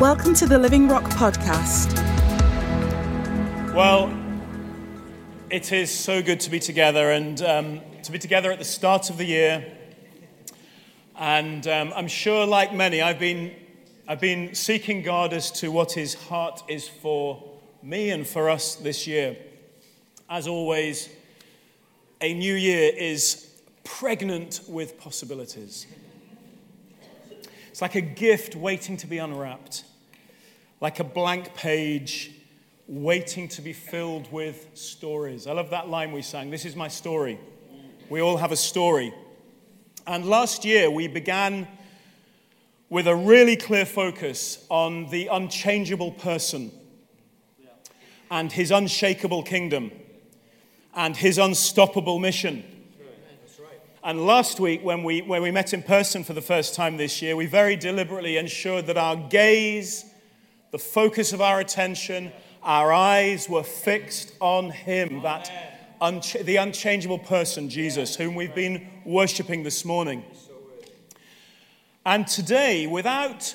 Welcome to the Living Rock Podcast. Well, it is so good to be together and um, to be together at the start of the year. And um, I'm sure, like many, I've been, I've been seeking God as to what His heart is for me and for us this year. As always, a new year is pregnant with possibilities. It's like a gift waiting to be unwrapped, like a blank page waiting to be filled with stories. I love that line we sang This is my story. We all have a story. And last year we began with a really clear focus on the unchangeable person and his unshakable kingdom and his unstoppable mission. And last week, when we, when we met in person for the first time this year, we very deliberately ensured that our gaze, the focus of our attention, our eyes were fixed on Him, that uncha- the unchangeable person, Jesus, whom we've been worshiping this morning. And today, without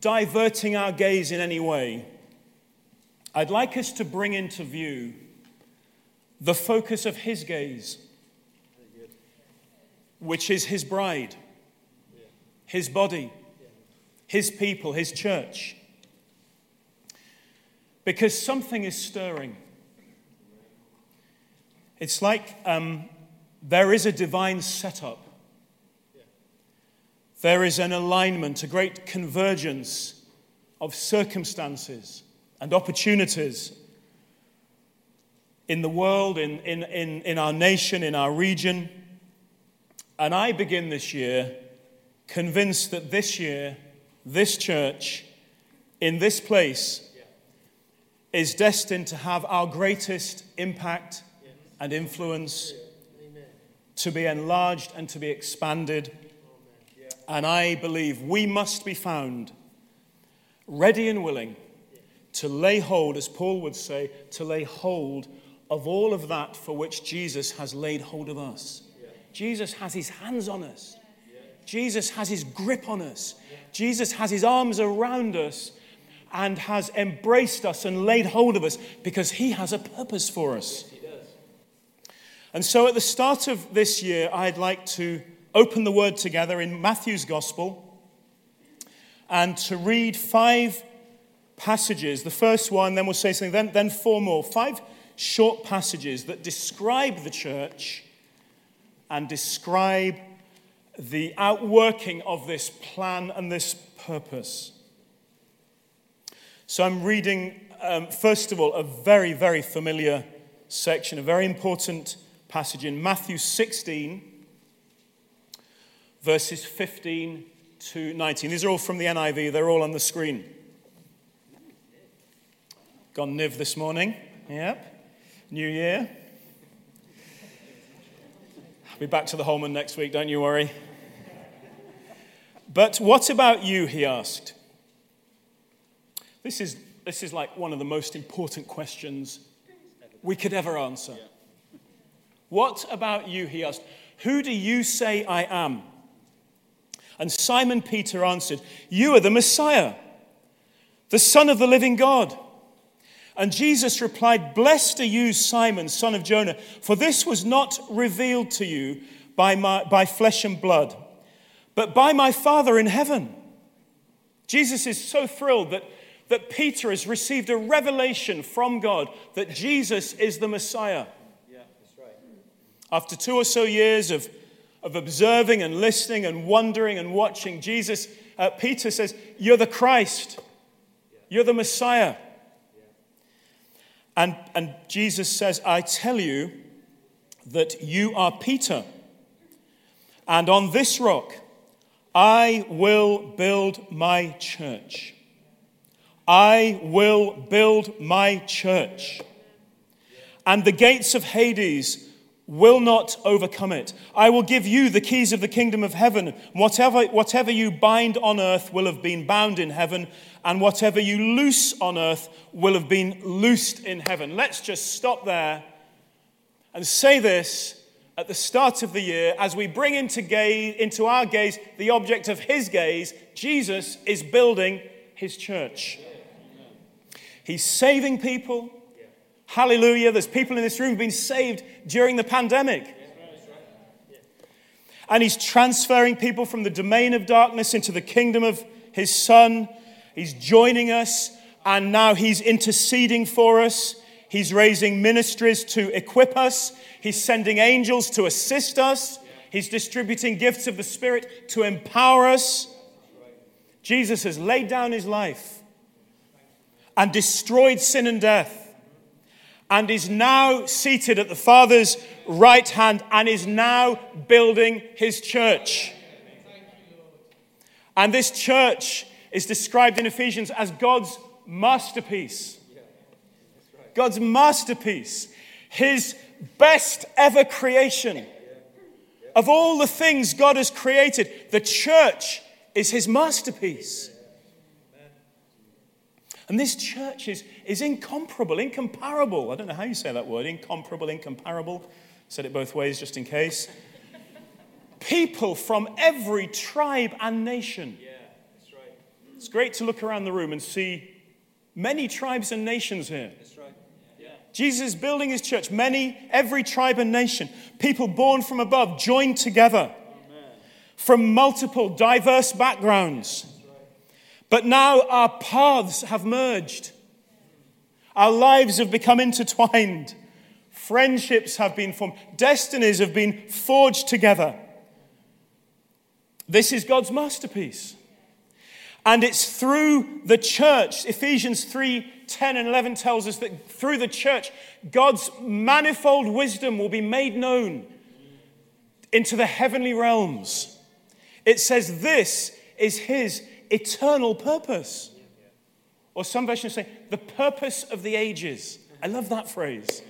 diverting our gaze in any way, I'd like us to bring into view the focus of His gaze which is his bride, his body, his people, his church. Because something is stirring. It's like um, there is a divine setup. There is an alignment, a great convergence of circumstances and opportunities in the world, in, in, in, in our nation, in our region. And I begin this year convinced that this year, this church, in this place, is destined to have our greatest impact and influence, to be enlarged and to be expanded. And I believe we must be found ready and willing to lay hold, as Paul would say, to lay hold of all of that for which Jesus has laid hold of us. Jesus has his hands on us. Jesus has his grip on us. Jesus has his arms around us and has embraced us and laid hold of us because he has a purpose for us. And so at the start of this year, I'd like to open the word together in Matthew's Gospel and to read five passages. The first one, then we'll say something, then, then four more. Five short passages that describe the church and describe the outworking of this plan and this purpose. So I'm reading, um, first of all, a very, very familiar section, a very important passage in Matthew 16, verses 15 to 19. These are all from the NIV, they're all on the screen. Gone Niv this morning. Yep. New year. I'll be back to the Holman next week, don't you worry. But what about you? He asked. This is, this is like one of the most important questions we could ever answer. What about you? He asked. Who do you say I am? And Simon Peter answered, You are the Messiah, the Son of the living God. And Jesus replied, Blessed are you, Simon, son of Jonah, for this was not revealed to you by, my, by flesh and blood, but by my Father in heaven. Jesus is so thrilled that, that Peter has received a revelation from God that Jesus is the Messiah. Yeah, that's right. After two or so years of, of observing and listening and wondering and watching, Jesus, uh, Peter says, You're the Christ. You're the Messiah. And, and Jesus says, I tell you that you are Peter, and on this rock I will build my church. I will build my church. And the gates of Hades will not overcome it. I will give you the keys of the kingdom of heaven. Whatever, whatever you bind on earth will have been bound in heaven, and whatever you loose on earth will have been loosed in heaven. Let's just stop there and say this at the start of the year as we bring into, gaze, into our gaze the object of his gaze. Jesus is building his church. He's saving people. Hallelujah. There's people in this room who've been saved during the pandemic. And he's transferring people from the domain of darkness into the kingdom of his son. He's joining us, and now he's interceding for us. He's raising ministries to equip us. He's sending angels to assist us. He's distributing gifts of the Spirit to empower us. Jesus has laid down his life and destroyed sin and death and is now seated at the Father's right hand and is now building his church. And this church is described in Ephesians as God's masterpiece. God's masterpiece. His best ever creation. Of all the things God has created, the church is his masterpiece. And this church is, is incomparable, incomparable. I don't know how you say that word incomparable, incomparable. Said it both ways just in case. People from every tribe and nation. Yeah, that's right. It's great to look around the room and see many tribes and nations here. That's. Jesus is building his church, many, every tribe and nation. People born from above, joined together Amen. from multiple, diverse backgrounds. But now our paths have merged. Our lives have become intertwined. Friendships have been formed. Destinies have been forged together. This is God's masterpiece. And it's through the church. Ephesians 3 10 and 11 tells us that through the church, God's manifold wisdom will be made known into the heavenly realms. It says, This is His eternal purpose. Or some versions say, the purpose of the ages. I love that phrase.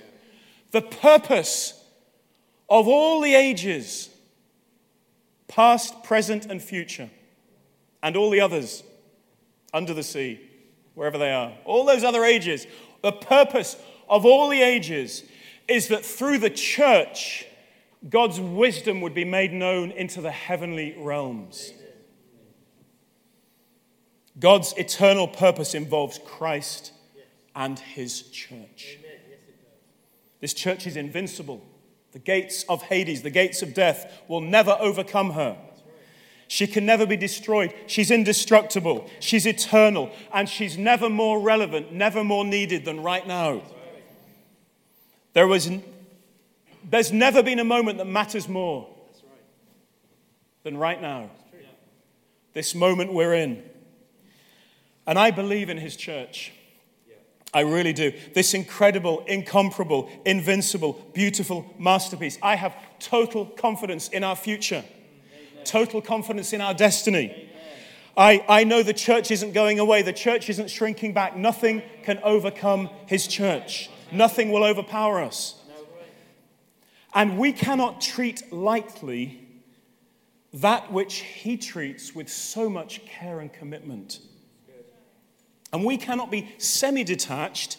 The purpose of all the ages, past, present, and future, and all the others under the sea, wherever they are, all those other ages, the purpose of all the ages is that through the church, God's wisdom would be made known into the heavenly realms. God's eternal purpose involves Christ and his church. This church is invincible. The gates of Hades, the gates of death, will never overcome her. She can never be destroyed. She's indestructible. She's eternal. And she's never more relevant, never more needed than right now. There was, there's never been a moment that matters more than right now. This moment we're in. And I believe in his church. I really do. This incredible, incomparable, invincible, beautiful masterpiece. I have total confidence in our future. Total confidence in our destiny. I, I know the church isn't going away, the church isn't shrinking back. Nothing can overcome his church, nothing will overpower us. And we cannot treat lightly that which he treats with so much care and commitment. And we cannot be semi detached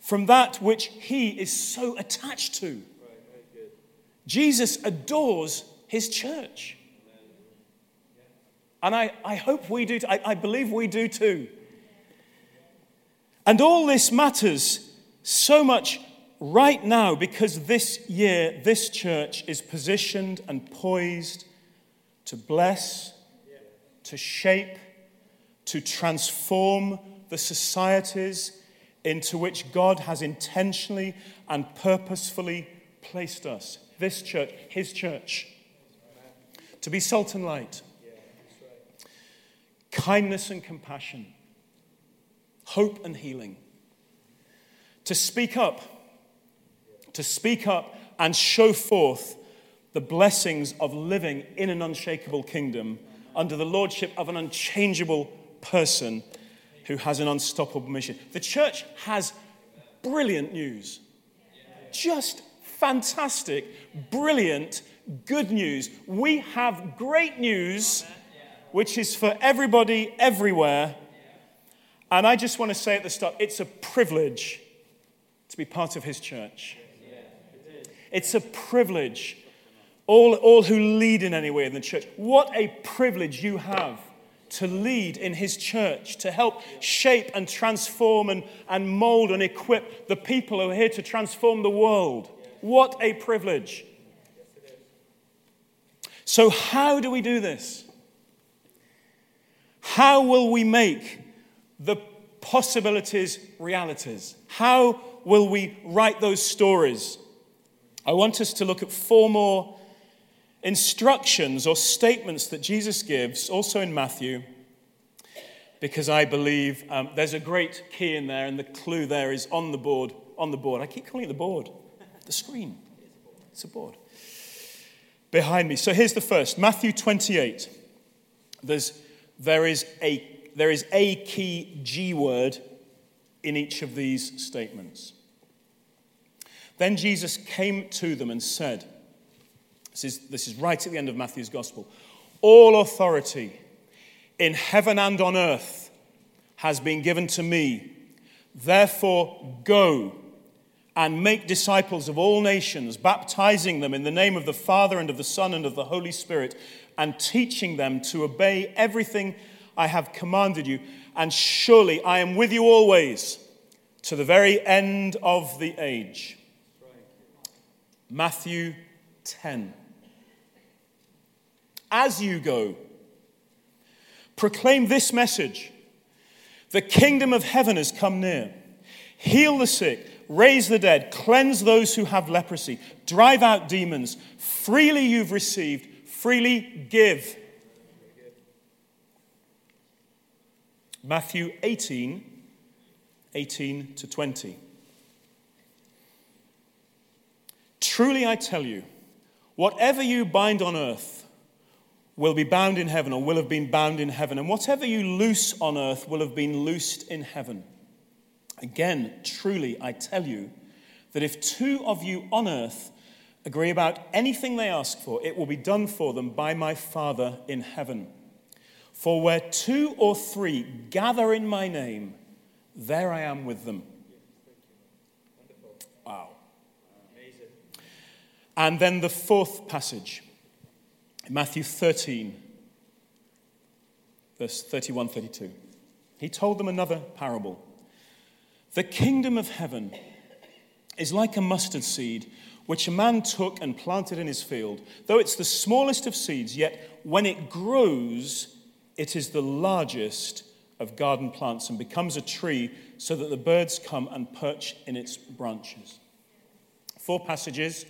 from that which he is so attached to. Jesus adores his church. And I, I hope we do, I, I believe we do too. And all this matters so much right now because this year, this church is positioned and poised to bless, to shape, to transform the societies into which God has intentionally and purposefully placed us. This church, His church. To be salt and light, kindness and compassion, hope and healing. To speak up, to speak up and show forth the blessings of living in an unshakable kingdom under the lordship of an unchangeable person who has an unstoppable mission. The church has brilliant news. Just fantastic, brilliant, good news. We have great news, which is for everybody, everywhere. And I just want to say at the start it's a privilege to be part of his church. It's a privilege. All, all who lead in any way in the church, what a privilege you have to lead in his church, to help shape and transform and, and mold and equip the people who are here to transform the world. What a privilege. So, how do we do this? How will we make the possibilities realities? How will we write those stories? I want us to look at four more instructions or statements that Jesus gives, also in Matthew, because I believe um, there's a great key in there, and the clue there is on the board. On the board. I keep calling it the board, the screen. It's a board. Behind me. So here's the first Matthew 28. There's, there, is a, there is a key G word in each of these statements. Then Jesus came to them and said, this is, this is right at the end of Matthew's gospel. All authority in heaven and on earth has been given to me. Therefore, go and make disciples of all nations, baptizing them in the name of the Father and of the Son and of the Holy Spirit, and teaching them to obey everything I have commanded you. And surely I am with you always to the very end of the age. Matthew 10 as you go. Proclaim this message The kingdom of heaven has come near. Heal the sick, raise the dead, cleanse those who have leprosy, drive out demons. Freely you've received, freely give. Matthew 18, 18 to 20. Truly I tell you, whatever you bind on earth, will be bound in heaven or will have been bound in heaven. And whatever you loose on earth will have been loosed in heaven. Again, truly, I tell you that if two of you on earth agree about anything they ask for, it will be done for them by my Father in heaven. For where two or three gather in my name, there I am with them. Wow. And then the fourth passage. Matthew 13, verse 31 32. He told them another parable. The kingdom of heaven is like a mustard seed which a man took and planted in his field. Though it's the smallest of seeds, yet when it grows, it is the largest of garden plants and becomes a tree so that the birds come and perch in its branches. Four passages.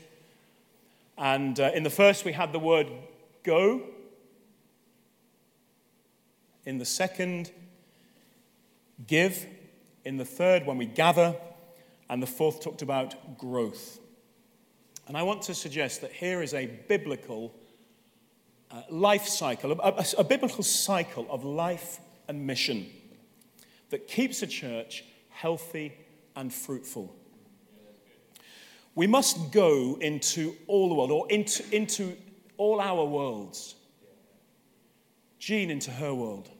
And uh, in the first, we had the word go. In the second, give. In the third, when we gather. And the fourth talked about growth. And I want to suggest that here is a biblical uh, life cycle, a, a, a biblical cycle of life and mission that keeps a church healthy and fruitful. We must go into all the world or into, into all our worlds. Jean into her world,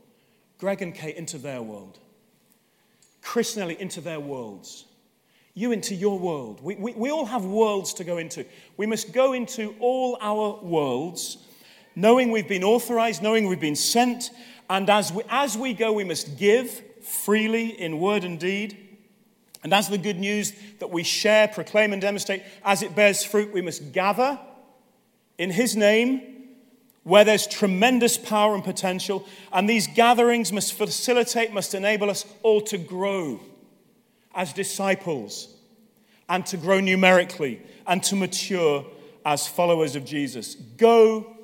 Greg and Kate into their world, Chris and Ellie into their worlds, you into your world. We, we, we all have worlds to go into. We must go into all our worlds, knowing we've been authorized, knowing we've been sent, and as we, as we go, we must give freely in word and deed. And as the good news that we share, proclaim, and demonstrate, as it bears fruit, we must gather in His name where there's tremendous power and potential. And these gatherings must facilitate, must enable us all to grow as disciples and to grow numerically and to mature as followers of Jesus. Go,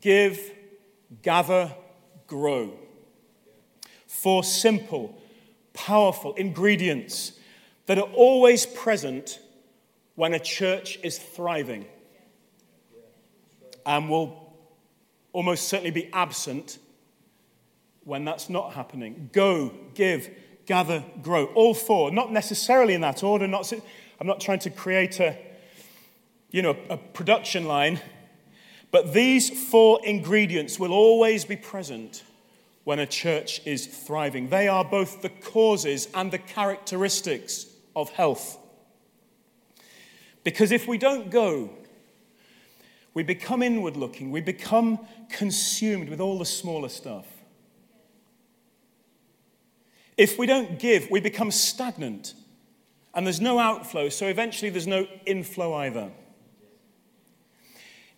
give, gather, grow. Four simple, powerful ingredients that are always present when a church is thriving and will almost certainly be absent when that's not happening. Go, give, gather, grow. All four, not necessarily in that order. Not, I'm not trying to create a, you know, a production line, but these four ingredients will always be present when a church is thriving. They are both the causes and the characteristics of health. Because if we don't go, we become inward looking. We become consumed with all the smaller stuff. If we don't give, we become stagnant and there's no outflow, so eventually there's no inflow either.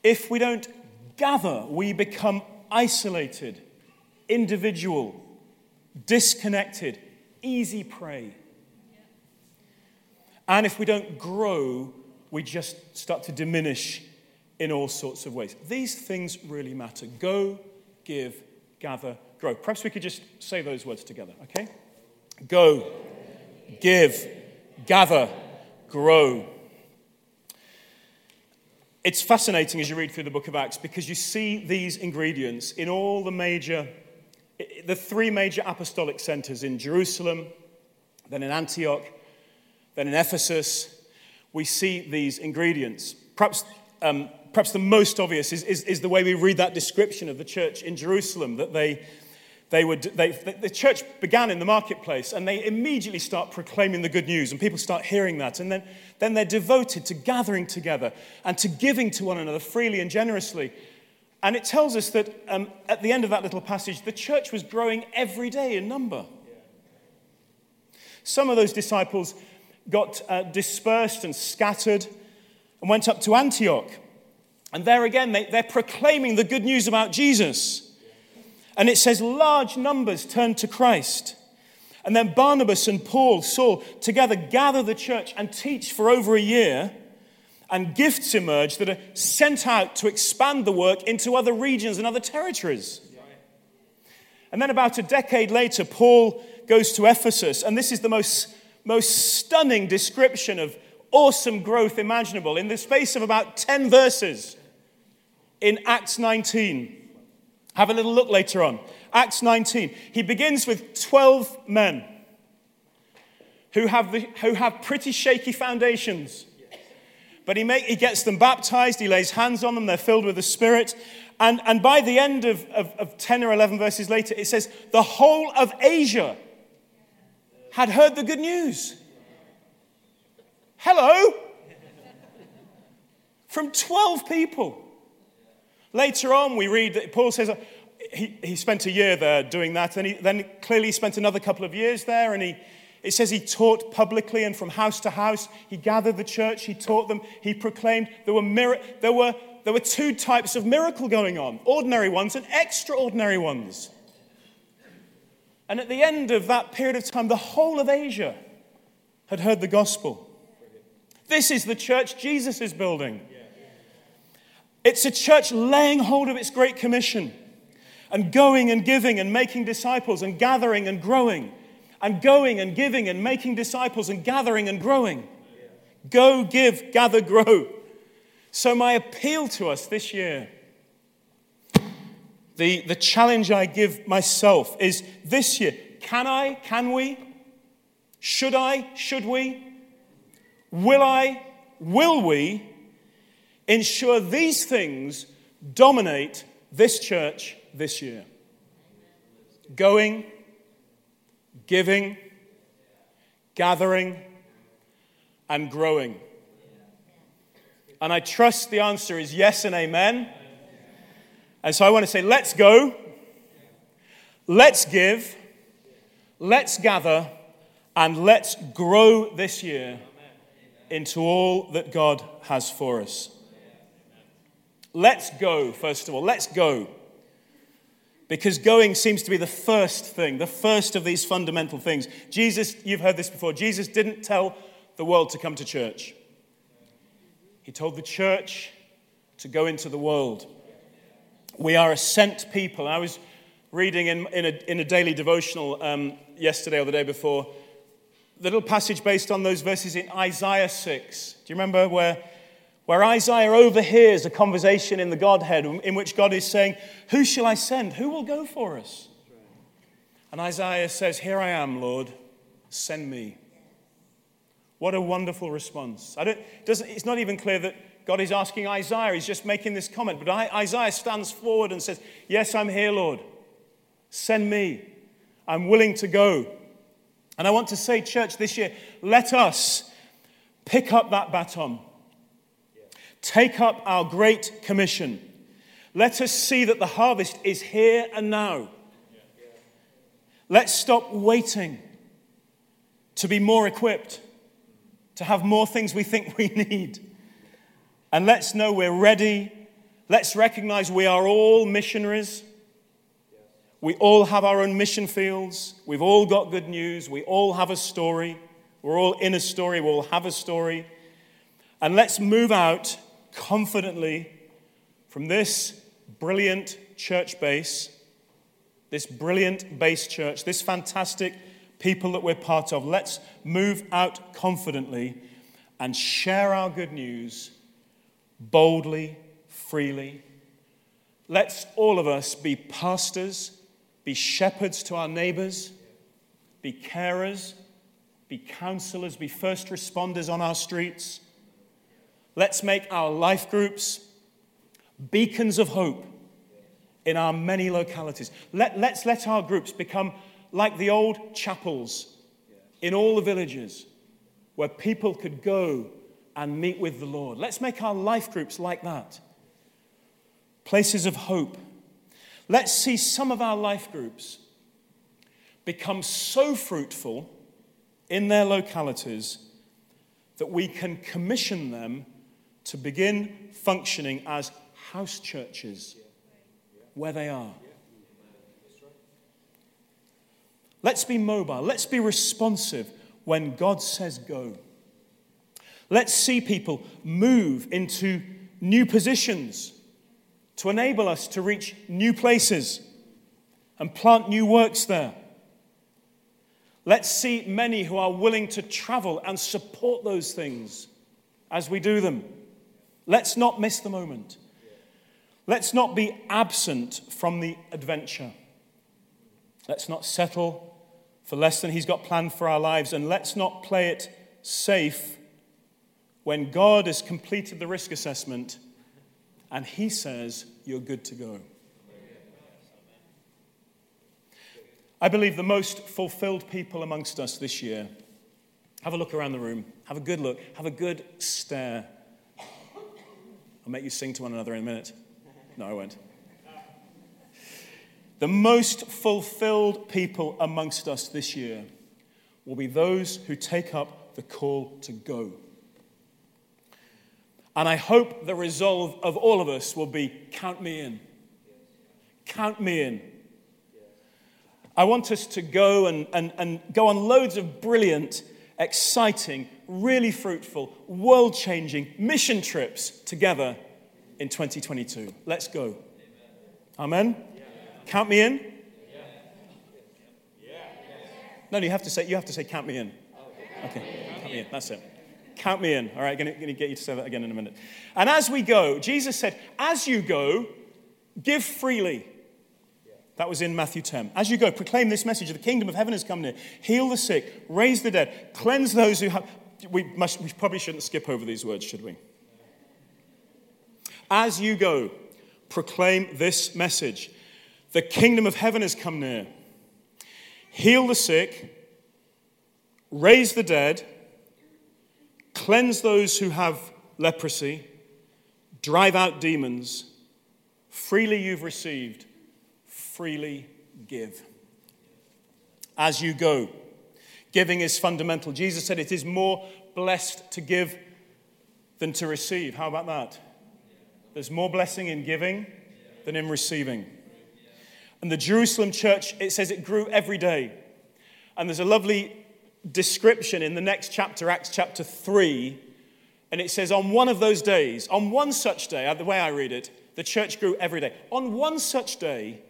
If we don't gather, we become isolated, individual, disconnected, easy prey. And if we don't grow, we just start to diminish in all sorts of ways. These things really matter. Go, give, gather, grow. Perhaps we could just say those words together, okay? Go, give, gather, grow. It's fascinating as you read through the book of Acts because you see these ingredients in all the major, the three major apostolic centers in Jerusalem, then in Antioch, then in Ephesus. We see these ingredients. Perhaps, um, perhaps the most obvious is, is, is the way we read that description of the church in Jerusalem that they they would, they, the church began in the marketplace and they immediately start proclaiming the good news and people start hearing that. And then, then they're devoted to gathering together and to giving to one another freely and generously. And it tells us that um, at the end of that little passage the church was growing every day in number. Some of those disciples got uh, dispersed and scattered and went up to antioch. And there again they, they're proclaiming the good news about jesus and it says large numbers turned to Christ. And then Barnabas and Paul, Saul, together gather the church and teach for over a year. And gifts emerge that are sent out to expand the work into other regions and other territories. And then, about a decade later, Paul goes to Ephesus. And this is the most, most stunning description of awesome growth imaginable in the space of about 10 verses in Acts 19. Have a little look later on. Acts 19. He begins with 12 men who have, the, who have pretty shaky foundations. But he, make, he gets them baptized, he lays hands on them, they're filled with the Spirit. And, and by the end of, of, of 10 or 11 verses later, it says, the whole of Asia had heard the good news. Hello? From 12 people. Later on, we read that Paul says he, he spent a year there doing that, and he then clearly spent another couple of years there, and he, it says he taught publicly and from house to house. He gathered the church, he taught them, he proclaimed. There were, mir- there were, there were two types of miracle going on ordinary ones and extraordinary ones. And at the end of that period of time, the whole of Asia had heard the gospel. This is the church Jesus is building. It's a church laying hold of its great commission and going and giving and making disciples and gathering and growing and going and giving and making disciples and gathering and growing. Go, give, gather, grow. So, my appeal to us this year, the, the challenge I give myself is this year can I, can we, should I, should we, will I, will we ensure these things dominate this church this year going, giving, gathering, and growing. And I trust the answer is yes and amen. And so I want to say, let's go, let's give, let's gather, and let's grow this year into all that God has for us. Let's go, first of all. Let's go. Because going seems to be the first thing, the first of these fundamental things. Jesus, you've heard this before, Jesus didn't tell the world to come to church. He told the church to go into the world. We are a sent people. I was reading in, in, a, in a daily devotional um, yesterday or the day before, the little passage based on those verses in Isaiah 6. Do you remember where where Isaiah overhears a conversation in the Godhead in which God is saying, Who shall I send? Who will go for us? And Isaiah says, Here I am, Lord, send me. What a wonderful response. It's not even clear that God is asking Isaiah, he's just making this comment. But Isaiah stands forward and says, Yes, I'm here, Lord. Send me. I'm willing to go. And I want to say, church, this year, let us pick up that baton take up our great commission. Let us see that the harvest is here and now. Let's stop waiting to be more equipped, to have more things we think we need. And let's know we're ready. Let's recognize we are all missionaries. We all have our own mission fields. We've all got good news. We all have a story. We're all in a story. We all have a story. And let's move out confidently from this brilliant church base, this brilliant base church, this fantastic people that we're part of. Let's move out confidently and share our good news boldly, freely. Let's all of us be pastors, be shepherds to our neighbors, be carers, be counselors, be first responders on our streets. Let's make our life groups beacons of hope in our many localities. Let, let's let our groups become like the old chapels in all the villages where people could go and meet with the Lord. Let's make our life groups like that places of hope. Let's see some of our life groups become so fruitful in their localities that we can commission them to begin functioning as house churches where they are. Let's be mobile. Let's be responsive when God says go. Let's see people move into new positions to enable us to reach new places and plant new works there. Let's see many who are willing to travel and support those things as we do them. Let's not miss the moment. Let's not be absent from the adventure. Let's not settle for less than He's got planned for our lives, and let's not play it safe when God has completed the risk assessment and He says, You're good to go. I believe the most fulfilled people amongst us this year. Have a look around the room. Have a good look. Have a good stare. I'll make you sing to one another in a minute. No, I won't. The most fulfilled people amongst us this year will be those who take up the call to go. And I hope the resolve of all of us will be count me in. Count me in. I want us to go and, and, and go on loads of brilliant, exciting, really fruitful, world changing mission trips together in 2022. Let's go. Amen? Count me in? No, you have to say, you have to say, count me in. Okay, count me in. That's it. Count me in. All right, going to get you to say that again in a minute. And as we go, Jesus said, as you go, give freely. That was in Matthew 10. As you go, proclaim this message the kingdom of heaven has come near. Heal the sick, raise the dead, cleanse those who have. We, must, we probably shouldn't skip over these words, should we? As you go, proclaim this message The kingdom of heaven has come near. Heal the sick, raise the dead, cleanse those who have leprosy, drive out demons. Freely you've received, freely give. As you go, giving is fundamental. Jesus said it is more blessed to give than to receive. How about that? There's more blessing in giving than in receiving. And the Jerusalem church, it says it grew every day. And there's a lovely description in the next chapter, Acts chapter 3. And it says, on one of those days, on one such day, the way I read it, the church grew every day. On one such day,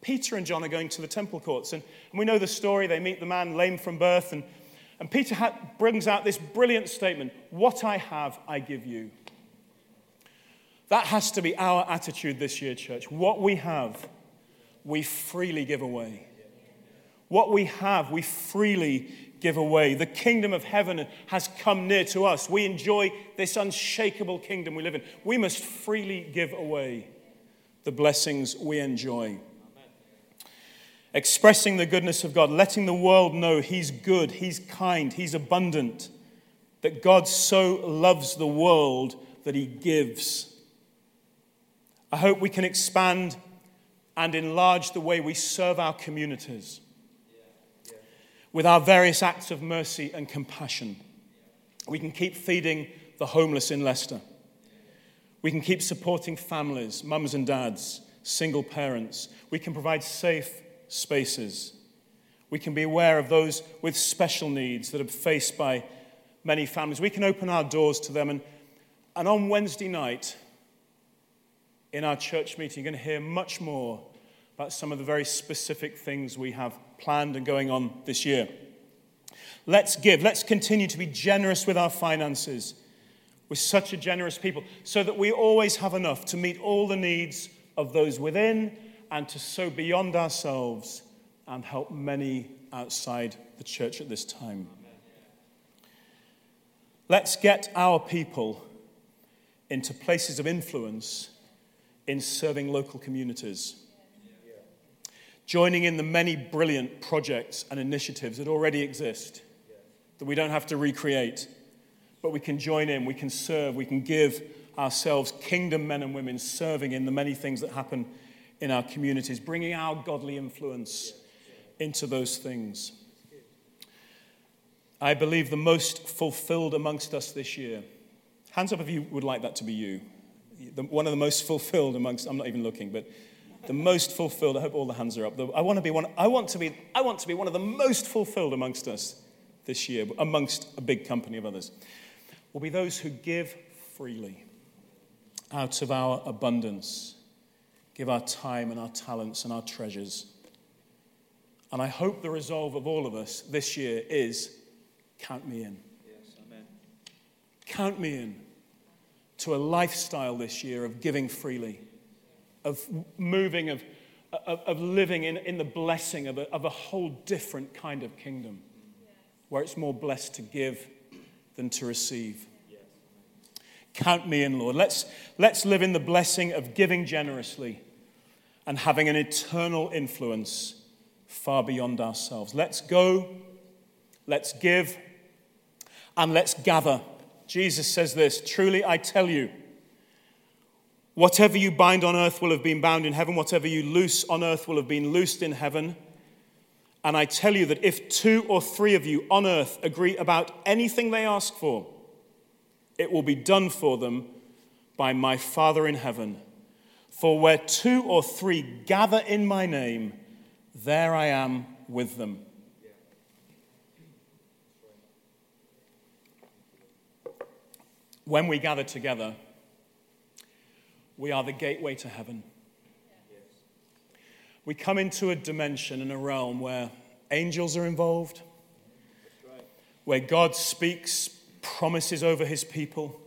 Peter and John are going to the temple courts. And, and we know the story. They meet the man lame from birth. And, and Peter ha- brings out this brilliant statement What I have, I give you. That has to be our attitude this year, church. What we have, we freely give away. What we have, we freely give away. The kingdom of heaven has come near to us. We enjoy this unshakable kingdom we live in. We must freely give away the blessings we enjoy. Expressing the goodness of God, letting the world know He's good, He's kind, He's abundant, that God so loves the world that He gives. I hope we can expand and enlarge the way we serve our communities. with our various acts of mercy and compassion. We can keep feeding the homeless in Leicester. We can keep supporting families, mums and dads, single parents. We can provide safe spaces. We can be aware of those with special needs that are faced by many families. We can open our doors to them. And, and on Wednesday night, in our church meeting, you're going to hear much more about some of the very specific things we have planned and going on this year. Let's give. Let's continue to be generous with our finances. We're such a generous people, so that we always have enough to meet all the needs of those within and to sow beyond ourselves and help many outside the church at this time. Let's get our people into places of influence in serving local communities. Joining in the many brilliant projects and initiatives that already exist that we don't have to recreate but we can join in, we can serve, we can give ourselves kingdom men and women serving in the many things that happen in our communities, bringing our godly influence into those things. I believe the most fulfilled amongst us this year. Hands up if you would like that to be you. The, one of the most fulfilled amongst, I'm not even looking, but the most fulfilled. I hope all the hands are up. The, I want to be one. I want to be. I want to be one of the most fulfilled amongst us this year, amongst a big company of others will be those who give freely out of our abundance, give our time and our talents and our treasures. And I hope the resolve of all of us this year is count me in. Yes, amen. Count me in to a lifestyle this year of giving freely, of moving, of, of, of living in, in the blessing of a, of a whole different kind of kingdom where it's more blessed to give than to receive. Count me in, Lord. Let's, let's live in the blessing of giving generously and having an eternal influence far beyond ourselves. Let's go, let's give, and let's gather. Jesus says this Truly, I tell you, whatever you bind on earth will have been bound in heaven, whatever you loose on earth will have been loosed in heaven. And I tell you that if two or three of you on earth agree about anything they ask for, it will be done for them by my Father in heaven. For where two or three gather in my name, there I am with them. When we gather together, we are the gateway to heaven. We come into a dimension and a realm where angels are involved, where God speaks promises over his people,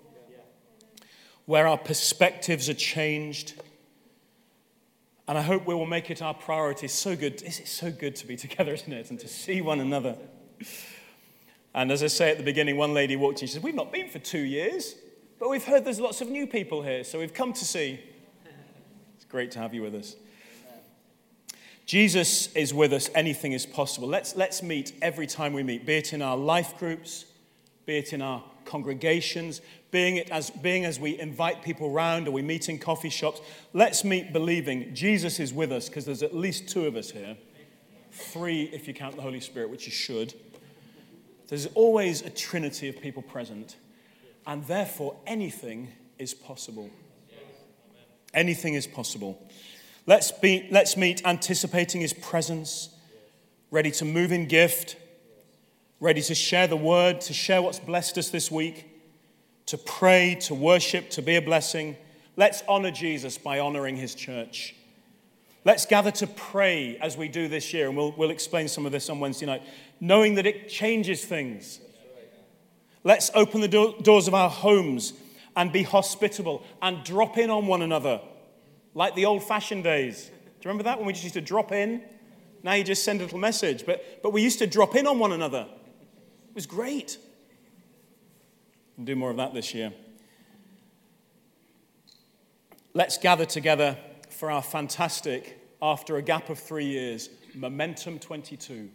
where our perspectives are changed. And I hope we will make it our priority. So good. Is it so good to be together, isn't it? And to see one another. And as I say at the beginning, one lady walked in. She said, We've not been for two years, but we've heard there's lots of new people here, so we've come to see. It's great to have you with us. Jesus is with us, anything is possible. Let's, let's meet every time we meet, be it in our life groups, be it in our congregations, being, it as, being as we invite people round or we meet in coffee shops. Let's meet believing Jesus is with us because there's at least two of us here. Three if you count the Holy Spirit, which you should. There's always a trinity of people present, and therefore anything is possible. Anything is possible. Let's, be, let's meet anticipating his presence, ready to move in gift ready to share the word, to share what's blessed us this week, to pray, to worship, to be a blessing. Let's honor Jesus by honoring his church. Let's gather to pray as we do this year, and we'll, we'll explain some of this on Wednesday night, knowing that it changes things. Let's open the do- doors of our homes and be hospitable and drop in on one another, like the old fashioned days. Do you remember that when we just used to drop in? Now you just send a little message, but, but we used to drop in on one another. It was great. Do more of that this year. Let's gather together for our fantastic, after a gap of three years, Momentum 22.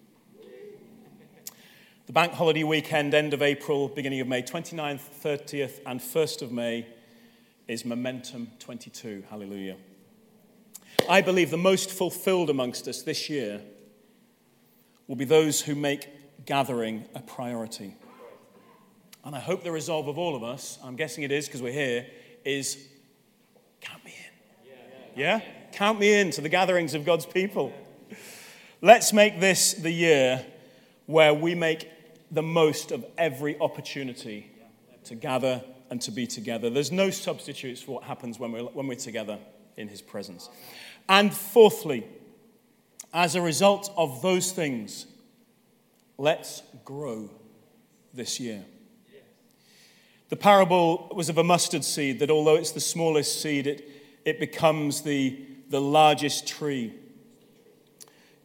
The bank holiday weekend, end of April, beginning of May, 29th, 30th, and 1st of May is Momentum 22. Hallelujah. I believe the most fulfilled amongst us this year will be those who make gathering a priority. And I hope the resolve of all of us, I'm guessing it is because we're here, is count me in. Yeah? Count me in to the gatherings of God's people. Let's make this the year where we make the most of every opportunity to gather and to be together. There's no substitutes for what happens when we're, when we're together in His presence. And fourthly, as a result of those things, let's grow this year. The parable was of a mustard seed that, although it's the smallest seed, it, it becomes the, the largest tree.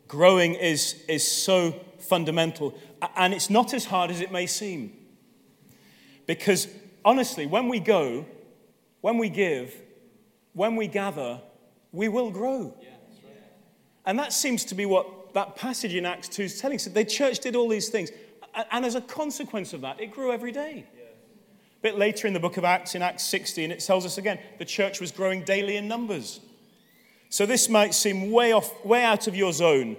Growing is, is so fundamental, and it's not as hard as it may seem. Because honestly, when we go, when we give, when we gather, we will grow. Yeah, right. And that seems to be what that passage in Acts 2 is telling us. The church did all these things. And as a consequence of that, it grew every day. Yeah. A bit later in the book of Acts, in Acts 16, it tells us again the church was growing daily in numbers. So this might seem way off, way out of your zone,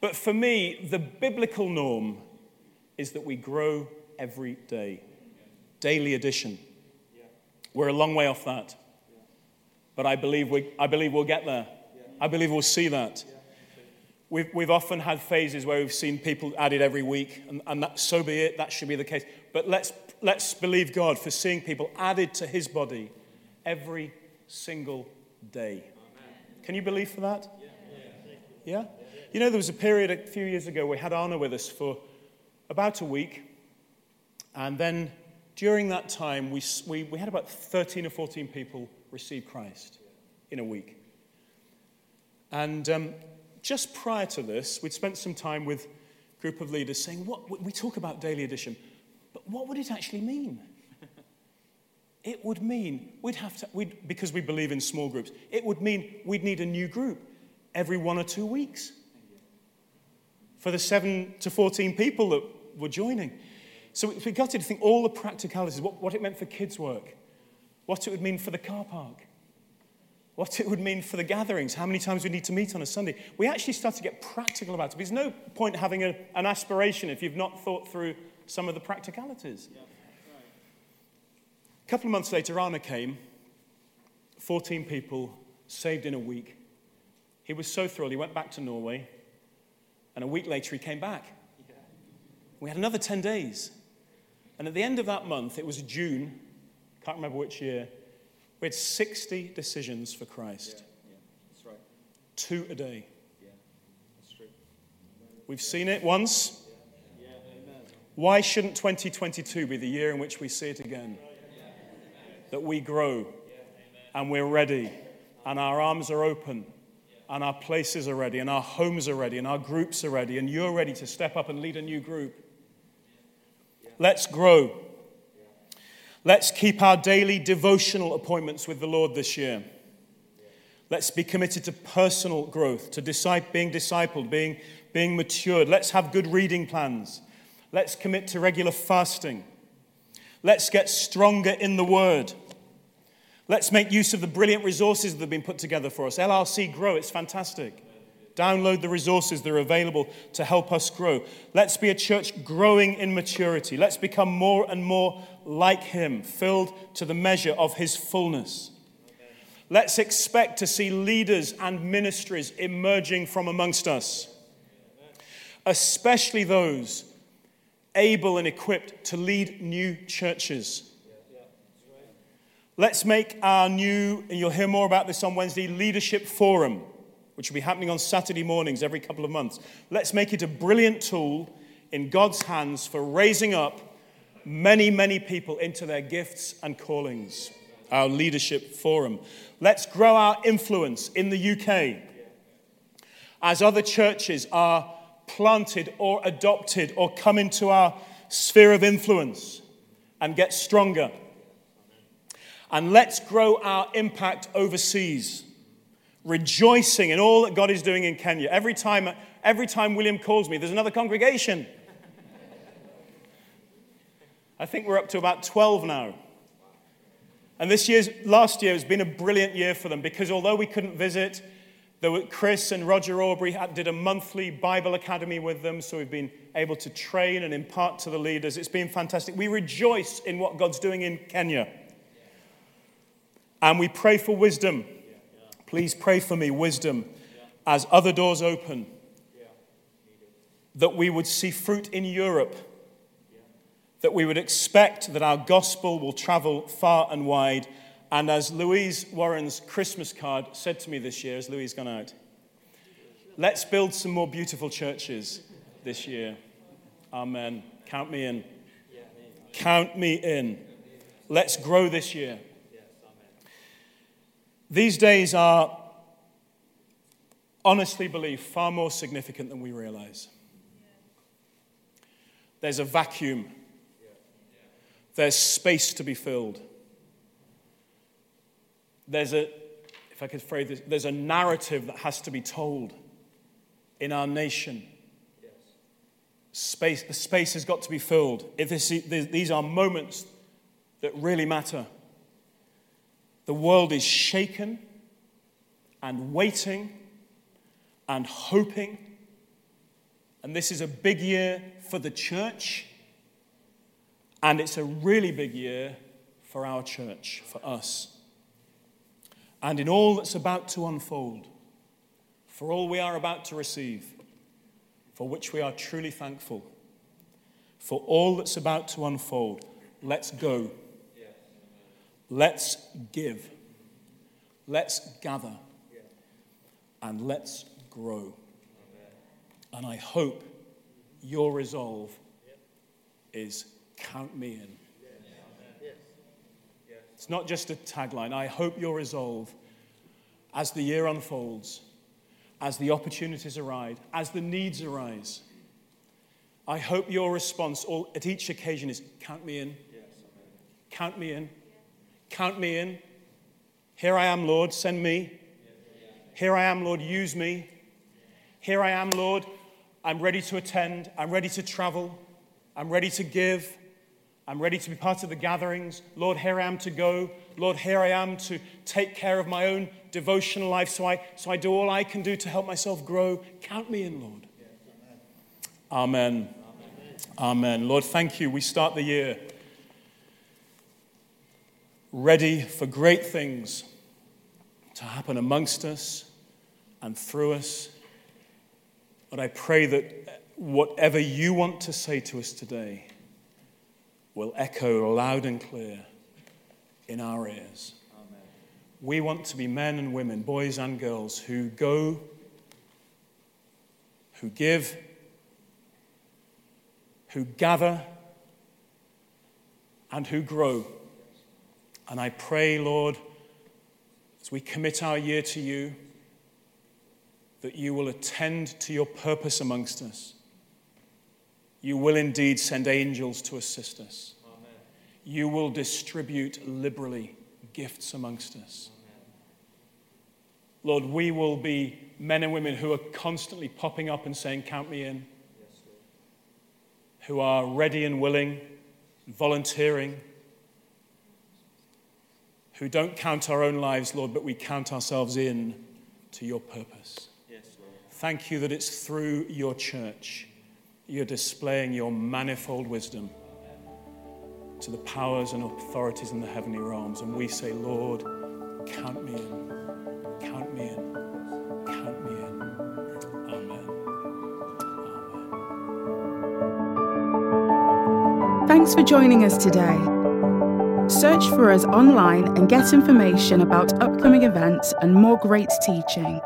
but for me, the biblical norm is that we grow every day. Daily addition. We're a long way off that. But I believe, we, I believe we'll get there. I believe we'll see that. We've, we've often had phases where we've seen people added every week, and, and that, so be it, that should be the case. But let's, let's believe God for seeing people added to his body every single day. Can you believe for that? Yeah? You know, there was a period a few years ago we had Anna with us for about a week, and then during that time, we, we, we had about 13 or 14 people receive Christ in a week. And um, just prior to this, we'd spent some time with a group of leaders saying, what, we talk about daily addition, but what would it actually mean? it would mean we'd have to, we'd, because we believe in small groups, it would mean we'd need a new group every one or two weeks for the 7 to 14 people that were joining. So we got to think all the practicalities, what, what it meant for kids' work, what it would mean for the car park, what it would mean for the gatherings, how many times we need to meet on a Sunday. We actually start to get practical about it. There's no point having a, an aspiration if you've not thought through some of the practicalities. Yeah. A couple of months later, Anna came, 14 people saved in a week. He was so thrilled, he went back to Norway, and a week later, he came back. We had another 10 days. And at the end of that month, it was June, can't remember which year, we had 60 decisions for Christ. Yeah, yeah, that's right. Two a day. Yeah. We've seen it once. Why shouldn't 2022 be the year in which we see it again? That we grow and we're ready and our arms are open and our places are ready and our homes are ready and our groups are ready and you're ready to step up and lead a new group. Let's grow. Let's keep our daily devotional appointments with the Lord this year. Let's be committed to personal growth, to being discipled, being, being matured. Let's have good reading plans. Let's commit to regular fasting. Let's get stronger in the Word. Let's make use of the brilliant resources that have been put together for us. LRC Grow, it's fantastic. Download the resources that are available to help us grow. Let's be a church growing in maturity. Let's become more and more like Him, filled to the measure of His fullness. Let's expect to see leaders and ministries emerging from amongst us, especially those able and equipped to lead new churches. Let's make our new, and you'll hear more about this on Wednesday, leadership forum which will be happening on Saturday mornings every couple of months. Let's make it a brilliant tool in God's hands for raising up many, many people into their gifts and callings. Our leadership forum. Let's grow our influence in the UK as other churches are planted or adopted or come into our sphere of influence and get stronger. And let's grow our impact overseas rejoicing in all that God is doing in Kenya. Every time, every time William calls me, there's another congregation. I think we're up to about 12 now. And this year's, last year has been a brilliant year for them because although we couldn't visit, were, Chris and Roger Aubrey did a monthly Bible Academy with them, so we've been able to train and impart to the leaders. It's been fantastic. We rejoice in what God's doing in Kenya. And we pray for wisdom. Please pray for me, wisdom, as other doors open. That we would see fruit in Europe. That we would expect that our gospel will travel far and wide and as Louise Warren's Christmas card said to me this year, as Louise gone out, let's build some more beautiful churches this year. Amen. Count me in. Count me in. Let's grow this year. These days are, honestly believe, far more significant than we realize. There's a vacuum, there's space to be filled there's a, if I could phrase this, there's a narrative that has to be told in our nation. Space, the space has got to be filled. If this, these are moments that really matter. The world is shaken and waiting and hoping. And this is a big year for the church. And it's a really big year for our church, for us and in all that's about to unfold, for all we are about to receive, for which we are truly thankful, for all that's about to unfold, let's go. Let's give. Let's gather. And let's grow. And I hope your resolve is count me in. It's not just a tagline. I hope your resolve as the year unfolds, as the opportunities arise, as the needs arise. I hope your response all, at each occasion is count me in. count me in. Count me in. Here I am, Lord, send me. Here I am, Lord, use me. Here I am, Lord, I'm ready to attend. I'm ready to travel. I'm ready to give. I'm ready to be part of the gatherings. Lord, here I am to go. Lord, here I am to take care of my own devotional life so I, so I do all I can do to help myself grow. Count me in, Lord. Amen. Amen. Lord, thank you. We start the year ready for great things to happen amongst us and through us. But I pray that whatever you want to say to us today, will echo loud and clear in our ears. Amen. We want to be men and women, boys and girls, who go, who give, who gather, and who grow. And I pray, Lord, as we commit our year to you, that you will attend to your purpose amongst us you will indeed send angels to assist us. Amen. You will distribute liberally gifts amongst us. Amen. Lord, we will be men and women who are constantly popping up and saying, Count me in, yes, who are ready and willing, volunteering, who don't count our own lives, Lord, but we count ourselves in to your purpose. Yes, Thank you that it's through your church you're displaying your manifold wisdom to the powers and authorities in the heavenly realms. And we say, Lord, count me in, count me in, count me in. Amen. Amen. Thanks for joining us today. Search for us online and get information about upcoming events and more great teaching.